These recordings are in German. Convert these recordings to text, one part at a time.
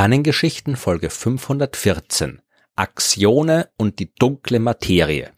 Sternengeschichten Folge 514 Axione und die dunkle Materie.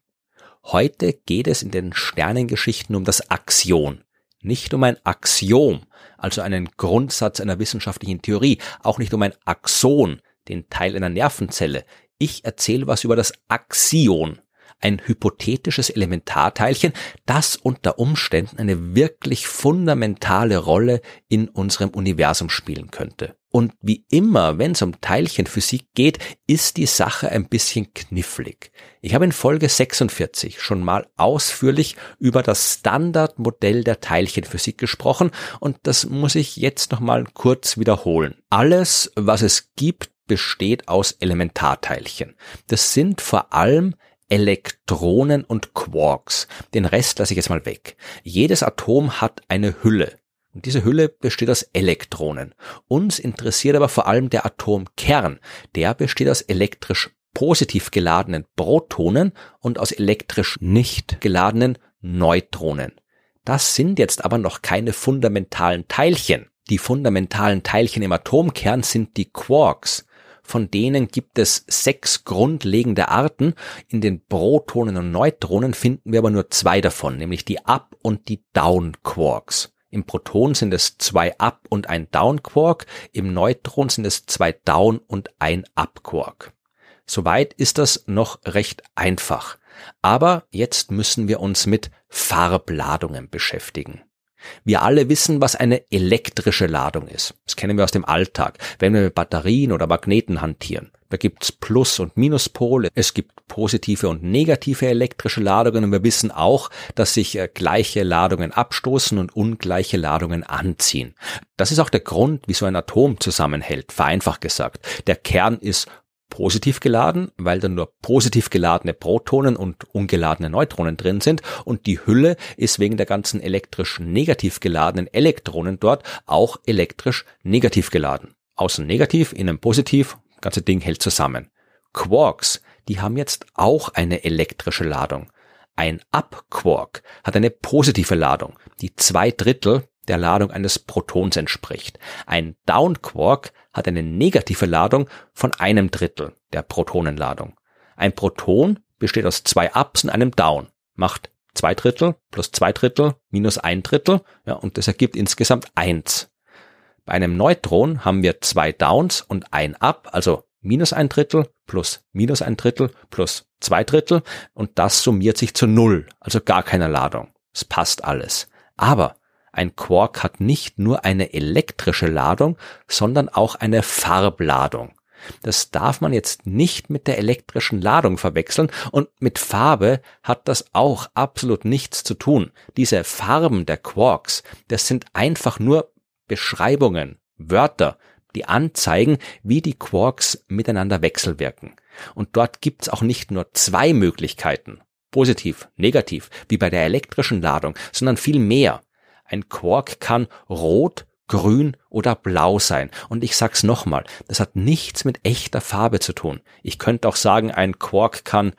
Heute geht es in den Sternengeschichten um das Axion, nicht um ein Axiom, also einen Grundsatz einer wissenschaftlichen Theorie, auch nicht um ein Axon, den Teil einer Nervenzelle. Ich erzähle was über das Axion, ein hypothetisches Elementarteilchen, das unter Umständen eine wirklich fundamentale Rolle in unserem Universum spielen könnte. Und wie immer, wenn es um Teilchenphysik geht, ist die Sache ein bisschen knifflig. Ich habe in Folge 46 schon mal ausführlich über das Standardmodell der Teilchenphysik gesprochen und das muss ich jetzt nochmal kurz wiederholen. Alles, was es gibt, besteht aus Elementarteilchen. Das sind vor allem Elektronen und Quarks. Den Rest lasse ich jetzt mal weg. Jedes Atom hat eine Hülle. Und diese Hülle besteht aus Elektronen. Uns interessiert aber vor allem der Atomkern. Der besteht aus elektrisch positiv geladenen Protonen und aus elektrisch nicht geladenen Neutronen. Das sind jetzt aber noch keine fundamentalen Teilchen. Die fundamentalen Teilchen im Atomkern sind die Quarks. Von denen gibt es sechs grundlegende Arten. In den Protonen und Neutronen finden wir aber nur zwei davon, nämlich die Up- und die Down-Quarks. Im Proton sind es zwei Up- und ein Down-Quark, im Neutron sind es zwei Down- und ein Up-Quark. Soweit ist das noch recht einfach. Aber jetzt müssen wir uns mit Farbladungen beschäftigen. Wir alle wissen, was eine elektrische Ladung ist. Das kennen wir aus dem Alltag, wenn wir mit Batterien oder Magneten hantieren. Da gibt's Plus- und Minuspole, es gibt positive und negative elektrische Ladungen und wir wissen auch, dass sich äh, gleiche Ladungen abstoßen und ungleiche Ladungen anziehen. Das ist auch der Grund, wie so ein Atom zusammenhält, vereinfacht gesagt. Der Kern ist positiv geladen, weil da nur positiv geladene Protonen und ungeladene Neutronen drin sind und die Hülle ist wegen der ganzen elektrisch negativ geladenen Elektronen dort auch elektrisch negativ geladen. Außen negativ, innen positiv, ganze Ding hält zusammen. Quarks, die haben jetzt auch eine elektrische Ladung. Ein Up-Quark hat eine positive Ladung, die zwei Drittel der Ladung eines Protons entspricht. Ein Down-Quark hat eine negative Ladung von einem Drittel der Protonenladung. Ein Proton besteht aus zwei Ups und einem Down, macht zwei Drittel plus zwei Drittel minus ein Drittel, ja, und das ergibt insgesamt eins. Bei einem Neutron haben wir zwei Downs und ein Up, also minus ein Drittel plus minus ein Drittel plus zwei Drittel und das summiert sich zu null, also gar keine Ladung. Es passt alles. Aber ein Quark hat nicht nur eine elektrische Ladung, sondern auch eine Farbladung. Das darf man jetzt nicht mit der elektrischen Ladung verwechseln und mit Farbe hat das auch absolut nichts zu tun. Diese Farben der Quarks, das sind einfach nur Beschreibungen, Wörter, die anzeigen, wie die Quarks miteinander wechselwirken. Und dort gibt's auch nicht nur zwei Möglichkeiten, positiv, negativ, wie bei der elektrischen Ladung, sondern viel mehr. Ein Quark kann rot, grün oder blau sein. Und ich sag's nochmal, das hat nichts mit echter Farbe zu tun. Ich könnte auch sagen, ein Quark kann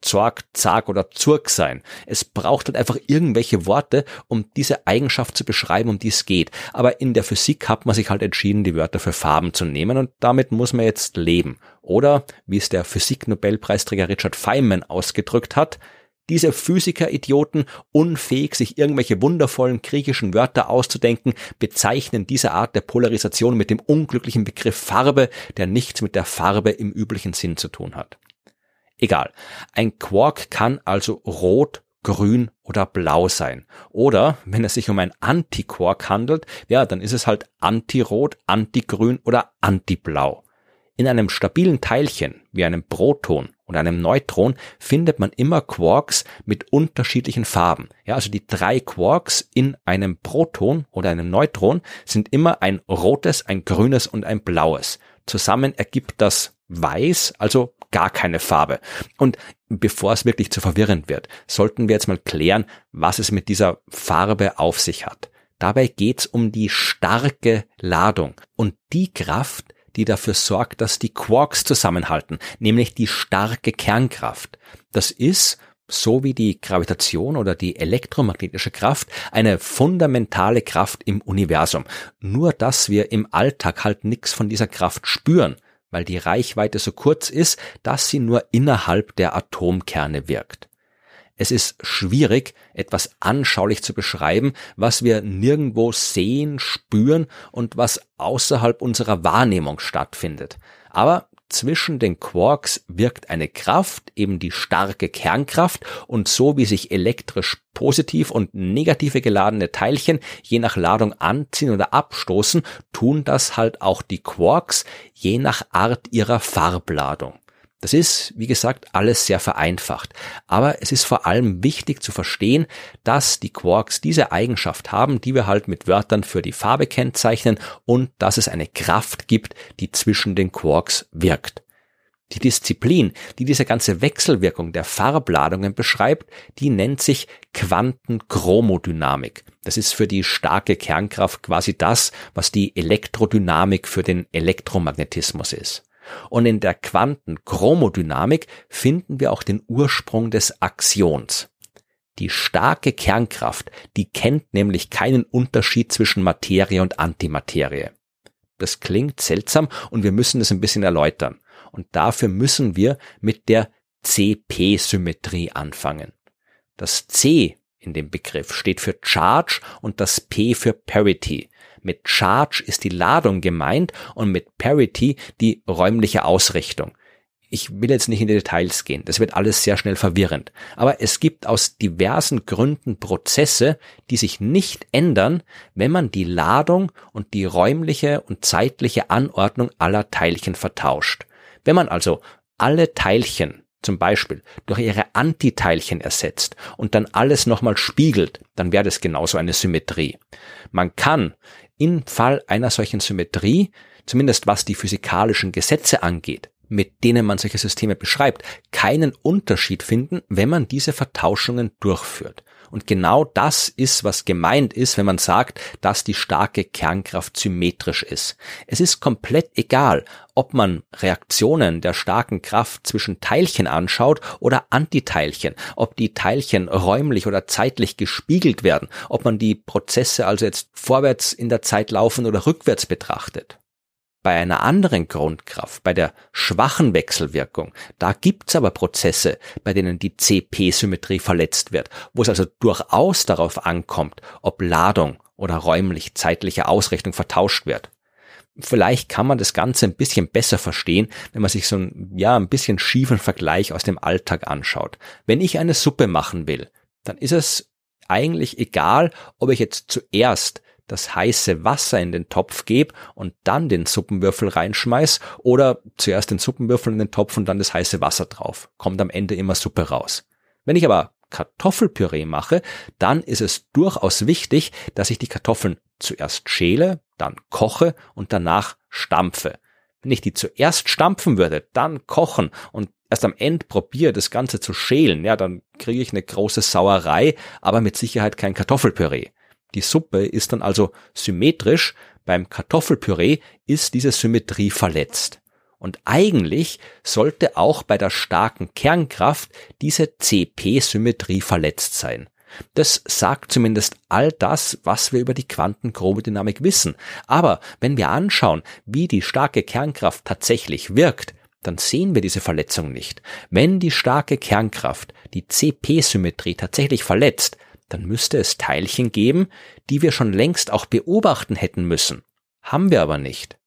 Zorg, Zag oder Zurg sein. Es braucht halt einfach irgendwelche Worte, um diese Eigenschaft zu beschreiben, um die es geht. Aber in der Physik hat man sich halt entschieden, die Wörter für Farben zu nehmen und damit muss man jetzt leben. Oder, wie es der Physik-Nobelpreisträger Richard Feynman ausgedrückt hat, diese Physiker-Idioten, unfähig, sich irgendwelche wundervollen griechischen Wörter auszudenken, bezeichnen diese Art der Polarisation mit dem unglücklichen Begriff Farbe, der nichts mit der Farbe im üblichen Sinn zu tun hat. Egal. Ein Quark kann also rot, grün oder blau sein. Oder wenn es sich um ein Antiquark handelt, ja, dann ist es halt antirot, antigrün oder antiblau. In einem stabilen Teilchen wie einem Proton und einem Neutron findet man immer Quarks mit unterschiedlichen Farben. Ja, also die drei Quarks in einem Proton oder einem Neutron sind immer ein rotes, ein grünes und ein blaues. Zusammen ergibt das weiß, also gar keine Farbe. Und bevor es wirklich zu verwirrend wird, sollten wir jetzt mal klären, was es mit dieser Farbe auf sich hat. Dabei geht's um die starke Ladung und die Kraft, die dafür sorgt, dass die Quarks zusammenhalten, nämlich die starke Kernkraft. Das ist, so wie die Gravitation oder die elektromagnetische Kraft, eine fundamentale Kraft im Universum. Nur dass wir im Alltag halt nichts von dieser Kraft spüren, weil die Reichweite so kurz ist, dass sie nur innerhalb der Atomkerne wirkt. Es ist schwierig, etwas anschaulich zu beschreiben, was wir nirgendwo sehen, spüren und was außerhalb unserer Wahrnehmung stattfindet. Aber zwischen den Quarks wirkt eine Kraft, eben die starke Kernkraft, und so wie sich elektrisch positiv und negative geladene Teilchen je nach Ladung anziehen oder abstoßen, tun das halt auch die Quarks je nach Art ihrer Farbladung. Das ist, wie gesagt, alles sehr vereinfacht. Aber es ist vor allem wichtig zu verstehen, dass die Quarks diese Eigenschaft haben, die wir halt mit Wörtern für die Farbe kennzeichnen und dass es eine Kraft gibt, die zwischen den Quarks wirkt. Die Disziplin, die diese ganze Wechselwirkung der Farbladungen beschreibt, die nennt sich Quantenchromodynamik. Das ist für die starke Kernkraft quasi das, was die Elektrodynamik für den Elektromagnetismus ist. Und in der Quantenchromodynamik finden wir auch den Ursprung des Axions. Die starke Kernkraft, die kennt nämlich keinen Unterschied zwischen Materie und Antimaterie. Das klingt seltsam und wir müssen es ein bisschen erläutern. Und dafür müssen wir mit der CP-Symmetrie anfangen. Das C in dem Begriff steht für Charge und das P für Parity. Mit Charge ist die Ladung gemeint und mit Parity die räumliche Ausrichtung. Ich will jetzt nicht in die Details gehen, das wird alles sehr schnell verwirrend. Aber es gibt aus diversen Gründen Prozesse, die sich nicht ändern, wenn man die Ladung und die räumliche und zeitliche Anordnung aller Teilchen vertauscht. Wenn man also alle Teilchen zum Beispiel durch ihre Antiteilchen ersetzt und dann alles nochmal spiegelt, dann wäre das genauso eine Symmetrie. Man kann im Fall einer solchen Symmetrie, zumindest was die physikalischen Gesetze angeht, mit denen man solche Systeme beschreibt, keinen Unterschied finden, wenn man diese Vertauschungen durchführt. Und genau das ist, was gemeint ist, wenn man sagt, dass die starke Kernkraft symmetrisch ist. Es ist komplett egal, ob man Reaktionen der starken Kraft zwischen Teilchen anschaut oder Antiteilchen, ob die Teilchen räumlich oder zeitlich gespiegelt werden, ob man die Prozesse also jetzt vorwärts in der Zeit laufen oder rückwärts betrachtet. Bei einer anderen Grundkraft, bei der schwachen Wechselwirkung, da gibt's aber Prozesse, bei denen die CP-Symmetrie verletzt wird, wo es also durchaus darauf ankommt, ob Ladung oder räumlich-zeitliche Ausrichtung vertauscht wird. Vielleicht kann man das Ganze ein bisschen besser verstehen, wenn man sich so ein, ja, ein bisschen schiefen Vergleich aus dem Alltag anschaut. Wenn ich eine Suppe machen will, dann ist es eigentlich egal, ob ich jetzt zuerst das heiße Wasser in den Topf gebe und dann den Suppenwürfel reinschmeiß oder zuerst den Suppenwürfel in den Topf und dann das heiße Wasser drauf. Kommt am Ende immer Suppe raus. Wenn ich aber Kartoffelpüree mache, dann ist es durchaus wichtig, dass ich die Kartoffeln zuerst schäle, dann koche und danach stampfe. Wenn ich die zuerst stampfen würde, dann kochen und erst am Ende probiere, das Ganze zu schälen, ja, dann kriege ich eine große Sauerei, aber mit Sicherheit kein Kartoffelpüree. Die Suppe ist dann also symmetrisch, beim Kartoffelpüree ist diese Symmetrie verletzt. Und eigentlich sollte auch bei der starken Kernkraft diese CP-Symmetrie verletzt sein. Das sagt zumindest all das, was wir über die Quantenchromodynamik wissen. Aber wenn wir anschauen, wie die starke Kernkraft tatsächlich wirkt, dann sehen wir diese Verletzung nicht. Wenn die starke Kernkraft die CP-Symmetrie tatsächlich verletzt, dann müsste es Teilchen geben, die wir schon längst auch beobachten hätten müssen. Haben wir aber nicht.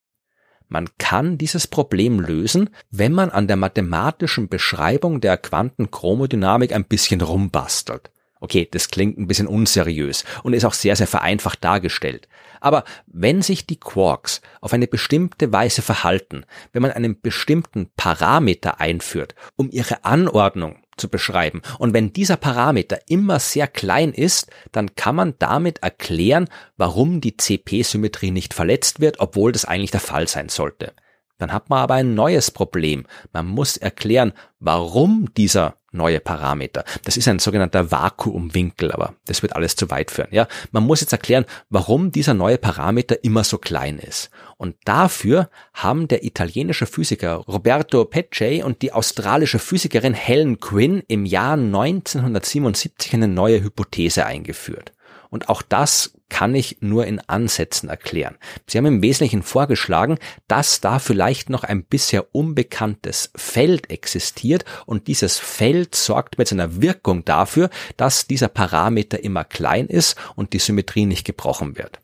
Man kann dieses Problem lösen, wenn man an der mathematischen Beschreibung der Quantenchromodynamik ein bisschen rumbastelt. Okay, das klingt ein bisschen unseriös und ist auch sehr, sehr vereinfacht dargestellt. Aber wenn sich die Quarks auf eine bestimmte Weise verhalten, wenn man einen bestimmten Parameter einführt, um ihre Anordnung zu beschreiben. Und wenn dieser Parameter immer sehr klein ist, dann kann man damit erklären, warum die CP-Symmetrie nicht verletzt wird, obwohl das eigentlich der Fall sein sollte. Dann hat man aber ein neues Problem. Man muss erklären, warum dieser neue Parameter. Das ist ein sogenannter Vakuumwinkel, aber das wird alles zu weit führen. Ja, man muss jetzt erklären, warum dieser neue Parameter immer so klein ist. Und dafür haben der italienische Physiker Roberto Pecce und die australische Physikerin Helen Quinn im Jahr 1977 eine neue Hypothese eingeführt. Und auch das kann ich nur in Ansätzen erklären. Sie haben im Wesentlichen vorgeschlagen, dass da vielleicht noch ein bisher unbekanntes Feld existiert und dieses Feld sorgt mit seiner Wirkung dafür, dass dieser Parameter immer klein ist und die Symmetrie nicht gebrochen wird.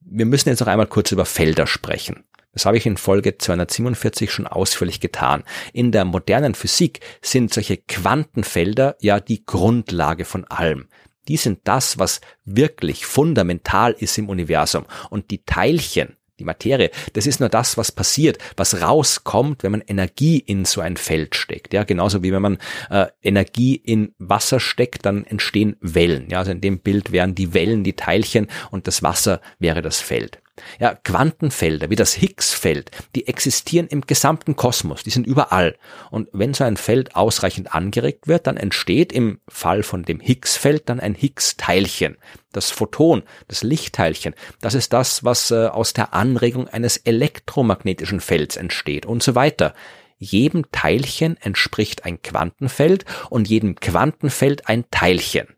Wir müssen jetzt noch einmal kurz über Felder sprechen. Das habe ich in Folge 247 schon ausführlich getan. In der modernen Physik sind solche Quantenfelder ja die Grundlage von allem. Die sind das, was wirklich fundamental ist im Universum. Und die Teilchen, die Materie, das ist nur das, was passiert, was rauskommt, wenn man Energie in so ein Feld steckt. Ja, genauso wie wenn man äh, Energie in Wasser steckt, dann entstehen Wellen. Ja, also in dem Bild wären die Wellen die Teilchen und das Wasser wäre das Feld. Ja, Quantenfelder wie das Higgs-Feld, die existieren im gesamten Kosmos, die sind überall. Und wenn so ein Feld ausreichend angeregt wird, dann entsteht im Fall von dem Higgs-Feld dann ein Higgs-Teilchen. Das Photon, das Lichtteilchen, das ist das, was äh, aus der Anregung eines elektromagnetischen Felds entsteht und so weiter. Jedem Teilchen entspricht ein Quantenfeld und jedem Quantenfeld ein Teilchen.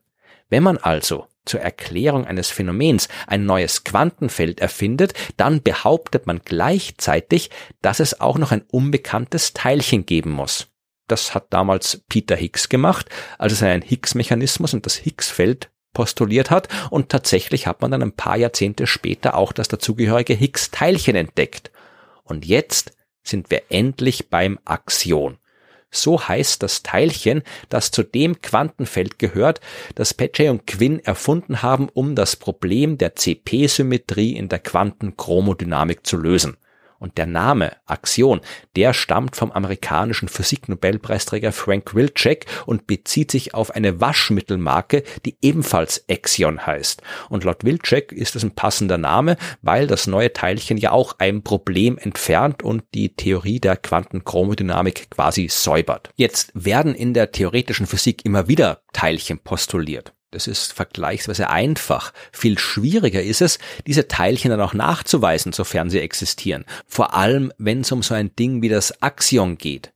Wenn man also zur Erklärung eines Phänomens ein neues Quantenfeld erfindet, dann behauptet man gleichzeitig, dass es auch noch ein unbekanntes Teilchen geben muss. Das hat damals Peter Higgs gemacht, als er einen Higgs-Mechanismus und das Higgs-Feld postuliert hat und tatsächlich hat man dann ein paar Jahrzehnte später auch das dazugehörige Higgs-Teilchen entdeckt. Und jetzt sind wir endlich beim Axion. So heißt das Teilchen, das zu dem Quantenfeld gehört, das Pecce und Quinn erfunden haben, um das Problem der CP-Symmetrie in der Quantenchromodynamik zu lösen. Und der Name Axion, der stammt vom amerikanischen Physiknobelpreisträger Frank Wilczek und bezieht sich auf eine Waschmittelmarke, die ebenfalls Axion heißt. Und laut Wilczek ist es ein passender Name, weil das neue Teilchen ja auch ein Problem entfernt und die Theorie der Quantenchromodynamik quasi säubert. Jetzt werden in der theoretischen Physik immer wieder Teilchen postuliert. Das ist vergleichsweise einfach. Viel schwieriger ist es, diese Teilchen dann auch nachzuweisen, sofern sie existieren. Vor allem, wenn es um so ein Ding wie das Axion geht.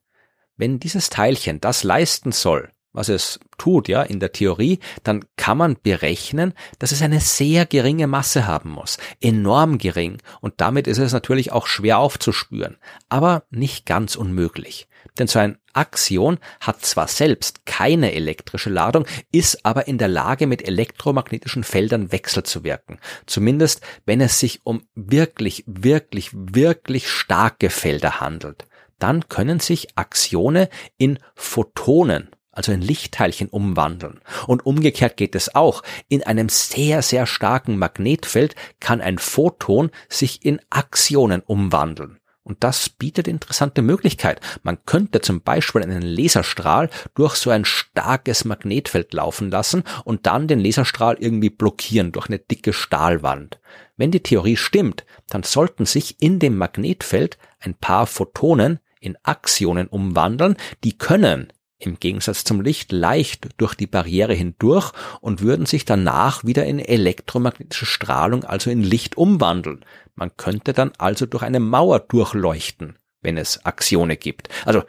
Wenn dieses Teilchen das leisten soll, was es tut, ja, in der Theorie, dann kann man berechnen, dass es eine sehr geringe Masse haben muss. Enorm gering. Und damit ist es natürlich auch schwer aufzuspüren. Aber nicht ganz unmöglich. Denn so ein Axion hat zwar selbst keine elektrische Ladung, ist aber in der Lage, mit elektromagnetischen Feldern wechselzuwirken. Zumindest, wenn es sich um wirklich, wirklich, wirklich starke Felder handelt. Dann können sich Axione in Photonen also in Lichtteilchen umwandeln. Und umgekehrt geht es auch. In einem sehr, sehr starken Magnetfeld kann ein Photon sich in Axionen umwandeln. Und das bietet interessante Möglichkeit. Man könnte zum Beispiel einen Laserstrahl durch so ein starkes Magnetfeld laufen lassen und dann den Laserstrahl irgendwie blockieren durch eine dicke Stahlwand. Wenn die Theorie stimmt, dann sollten sich in dem Magnetfeld ein paar Photonen in Axionen umwandeln, die können im Gegensatz zum Licht leicht durch die Barriere hindurch und würden sich danach wieder in elektromagnetische Strahlung, also in Licht umwandeln. Man könnte dann also durch eine Mauer durchleuchten, wenn es Axione gibt. Also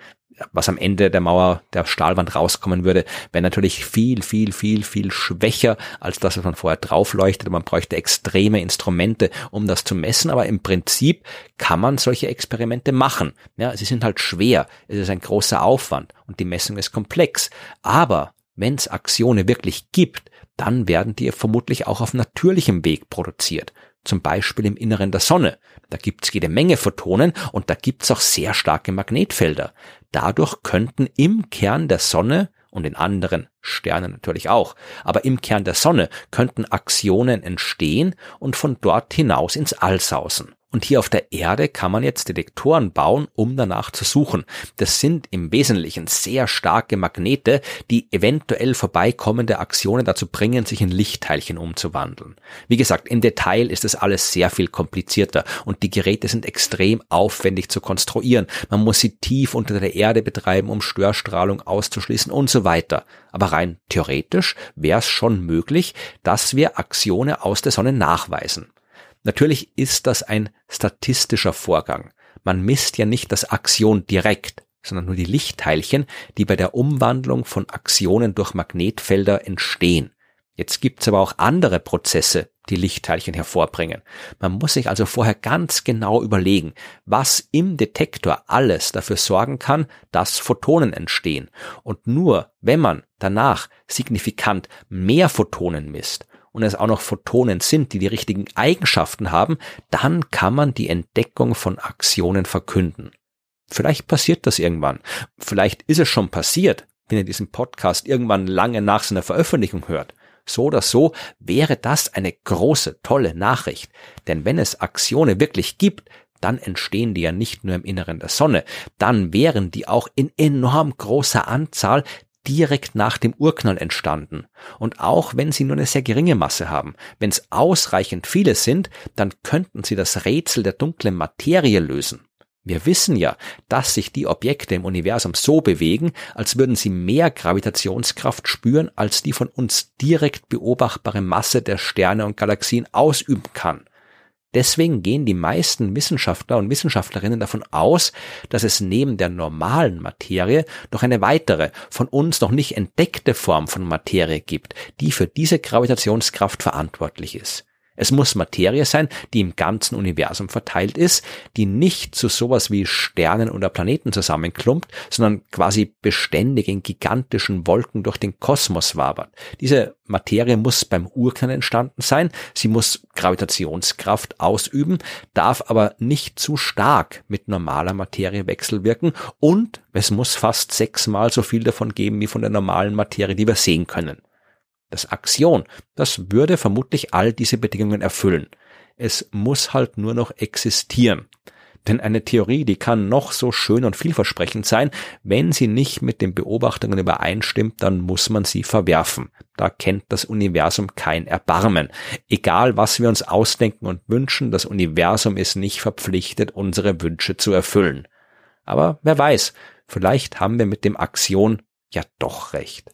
was am Ende der Mauer der Stahlwand rauskommen würde, wäre natürlich viel, viel, viel, viel schwächer als das, was man vorher draufleuchtet. Man bräuchte extreme Instrumente, um das zu messen, aber im Prinzip kann man solche Experimente machen. Ja, sie sind halt schwer, es ist ein großer Aufwand und die Messung ist komplex. Aber wenn es Axione wirklich gibt, dann werden die vermutlich auch auf natürlichem Weg produziert zum Beispiel im Inneren der Sonne. Da gibt's jede Menge Photonen und da gibt's auch sehr starke Magnetfelder. Dadurch könnten im Kern der Sonne und in anderen Sternen natürlich auch, aber im Kern der Sonne könnten Aktionen entstehen und von dort hinaus ins All sausen. Und hier auf der Erde kann man jetzt Detektoren bauen, um danach zu suchen. Das sind im Wesentlichen sehr starke Magnete, die eventuell vorbeikommende Aktionen dazu bringen, sich in Lichtteilchen umzuwandeln. Wie gesagt, im Detail ist das alles sehr viel komplizierter und die Geräte sind extrem aufwendig zu konstruieren. Man muss sie tief unter der Erde betreiben, um Störstrahlung auszuschließen und so weiter. Aber rein theoretisch wäre es schon möglich, dass wir Aktionen aus der Sonne nachweisen. Natürlich ist das ein statistischer Vorgang. Man misst ja nicht das Axion direkt, sondern nur die Lichtteilchen, die bei der Umwandlung von Aktionen durch Magnetfelder entstehen. Jetzt gibt's aber auch andere Prozesse, die Lichtteilchen hervorbringen. Man muss sich also vorher ganz genau überlegen, was im Detektor alles dafür sorgen kann, dass Photonen entstehen. Und nur wenn man danach signifikant mehr Photonen misst und es auch noch Photonen sind, die die richtigen Eigenschaften haben, dann kann man die Entdeckung von Aktionen verkünden. Vielleicht passiert das irgendwann. Vielleicht ist es schon passiert, wenn ihr diesen Podcast irgendwann lange nach seiner Veröffentlichung hört. So oder so wäre das eine große, tolle Nachricht. Denn wenn es Aktionen wirklich gibt, dann entstehen die ja nicht nur im Inneren der Sonne, dann wären die auch in enorm großer Anzahl direkt nach dem Urknall entstanden. Und auch wenn sie nur eine sehr geringe Masse haben, wenn es ausreichend viele sind, dann könnten sie das Rätsel der dunklen Materie lösen. Wir wissen ja, dass sich die Objekte im Universum so bewegen, als würden sie mehr Gravitationskraft spüren, als die von uns direkt beobachtbare Masse der Sterne und Galaxien ausüben kann. Deswegen gehen die meisten Wissenschaftler und Wissenschaftlerinnen davon aus, dass es neben der normalen Materie noch eine weitere, von uns noch nicht entdeckte Form von Materie gibt, die für diese Gravitationskraft verantwortlich ist. Es muss Materie sein, die im ganzen Universum verteilt ist, die nicht zu sowas wie Sternen oder Planeten zusammenklumpt, sondern quasi beständig in gigantischen Wolken durch den Kosmos wabert. Diese Materie muss beim Urknall entstanden sein, sie muss Gravitationskraft ausüben, darf aber nicht zu stark mit normaler Materie wechselwirken und es muss fast sechsmal so viel davon geben wie von der normalen Materie, die wir sehen können. Das Axion, das würde vermutlich all diese Bedingungen erfüllen. Es muss halt nur noch existieren. Denn eine Theorie, die kann noch so schön und vielversprechend sein, wenn sie nicht mit den Beobachtungen übereinstimmt, dann muss man sie verwerfen. Da kennt das Universum kein Erbarmen. Egal, was wir uns ausdenken und wünschen, das Universum ist nicht verpflichtet, unsere Wünsche zu erfüllen. Aber wer weiß, vielleicht haben wir mit dem Axion ja doch recht.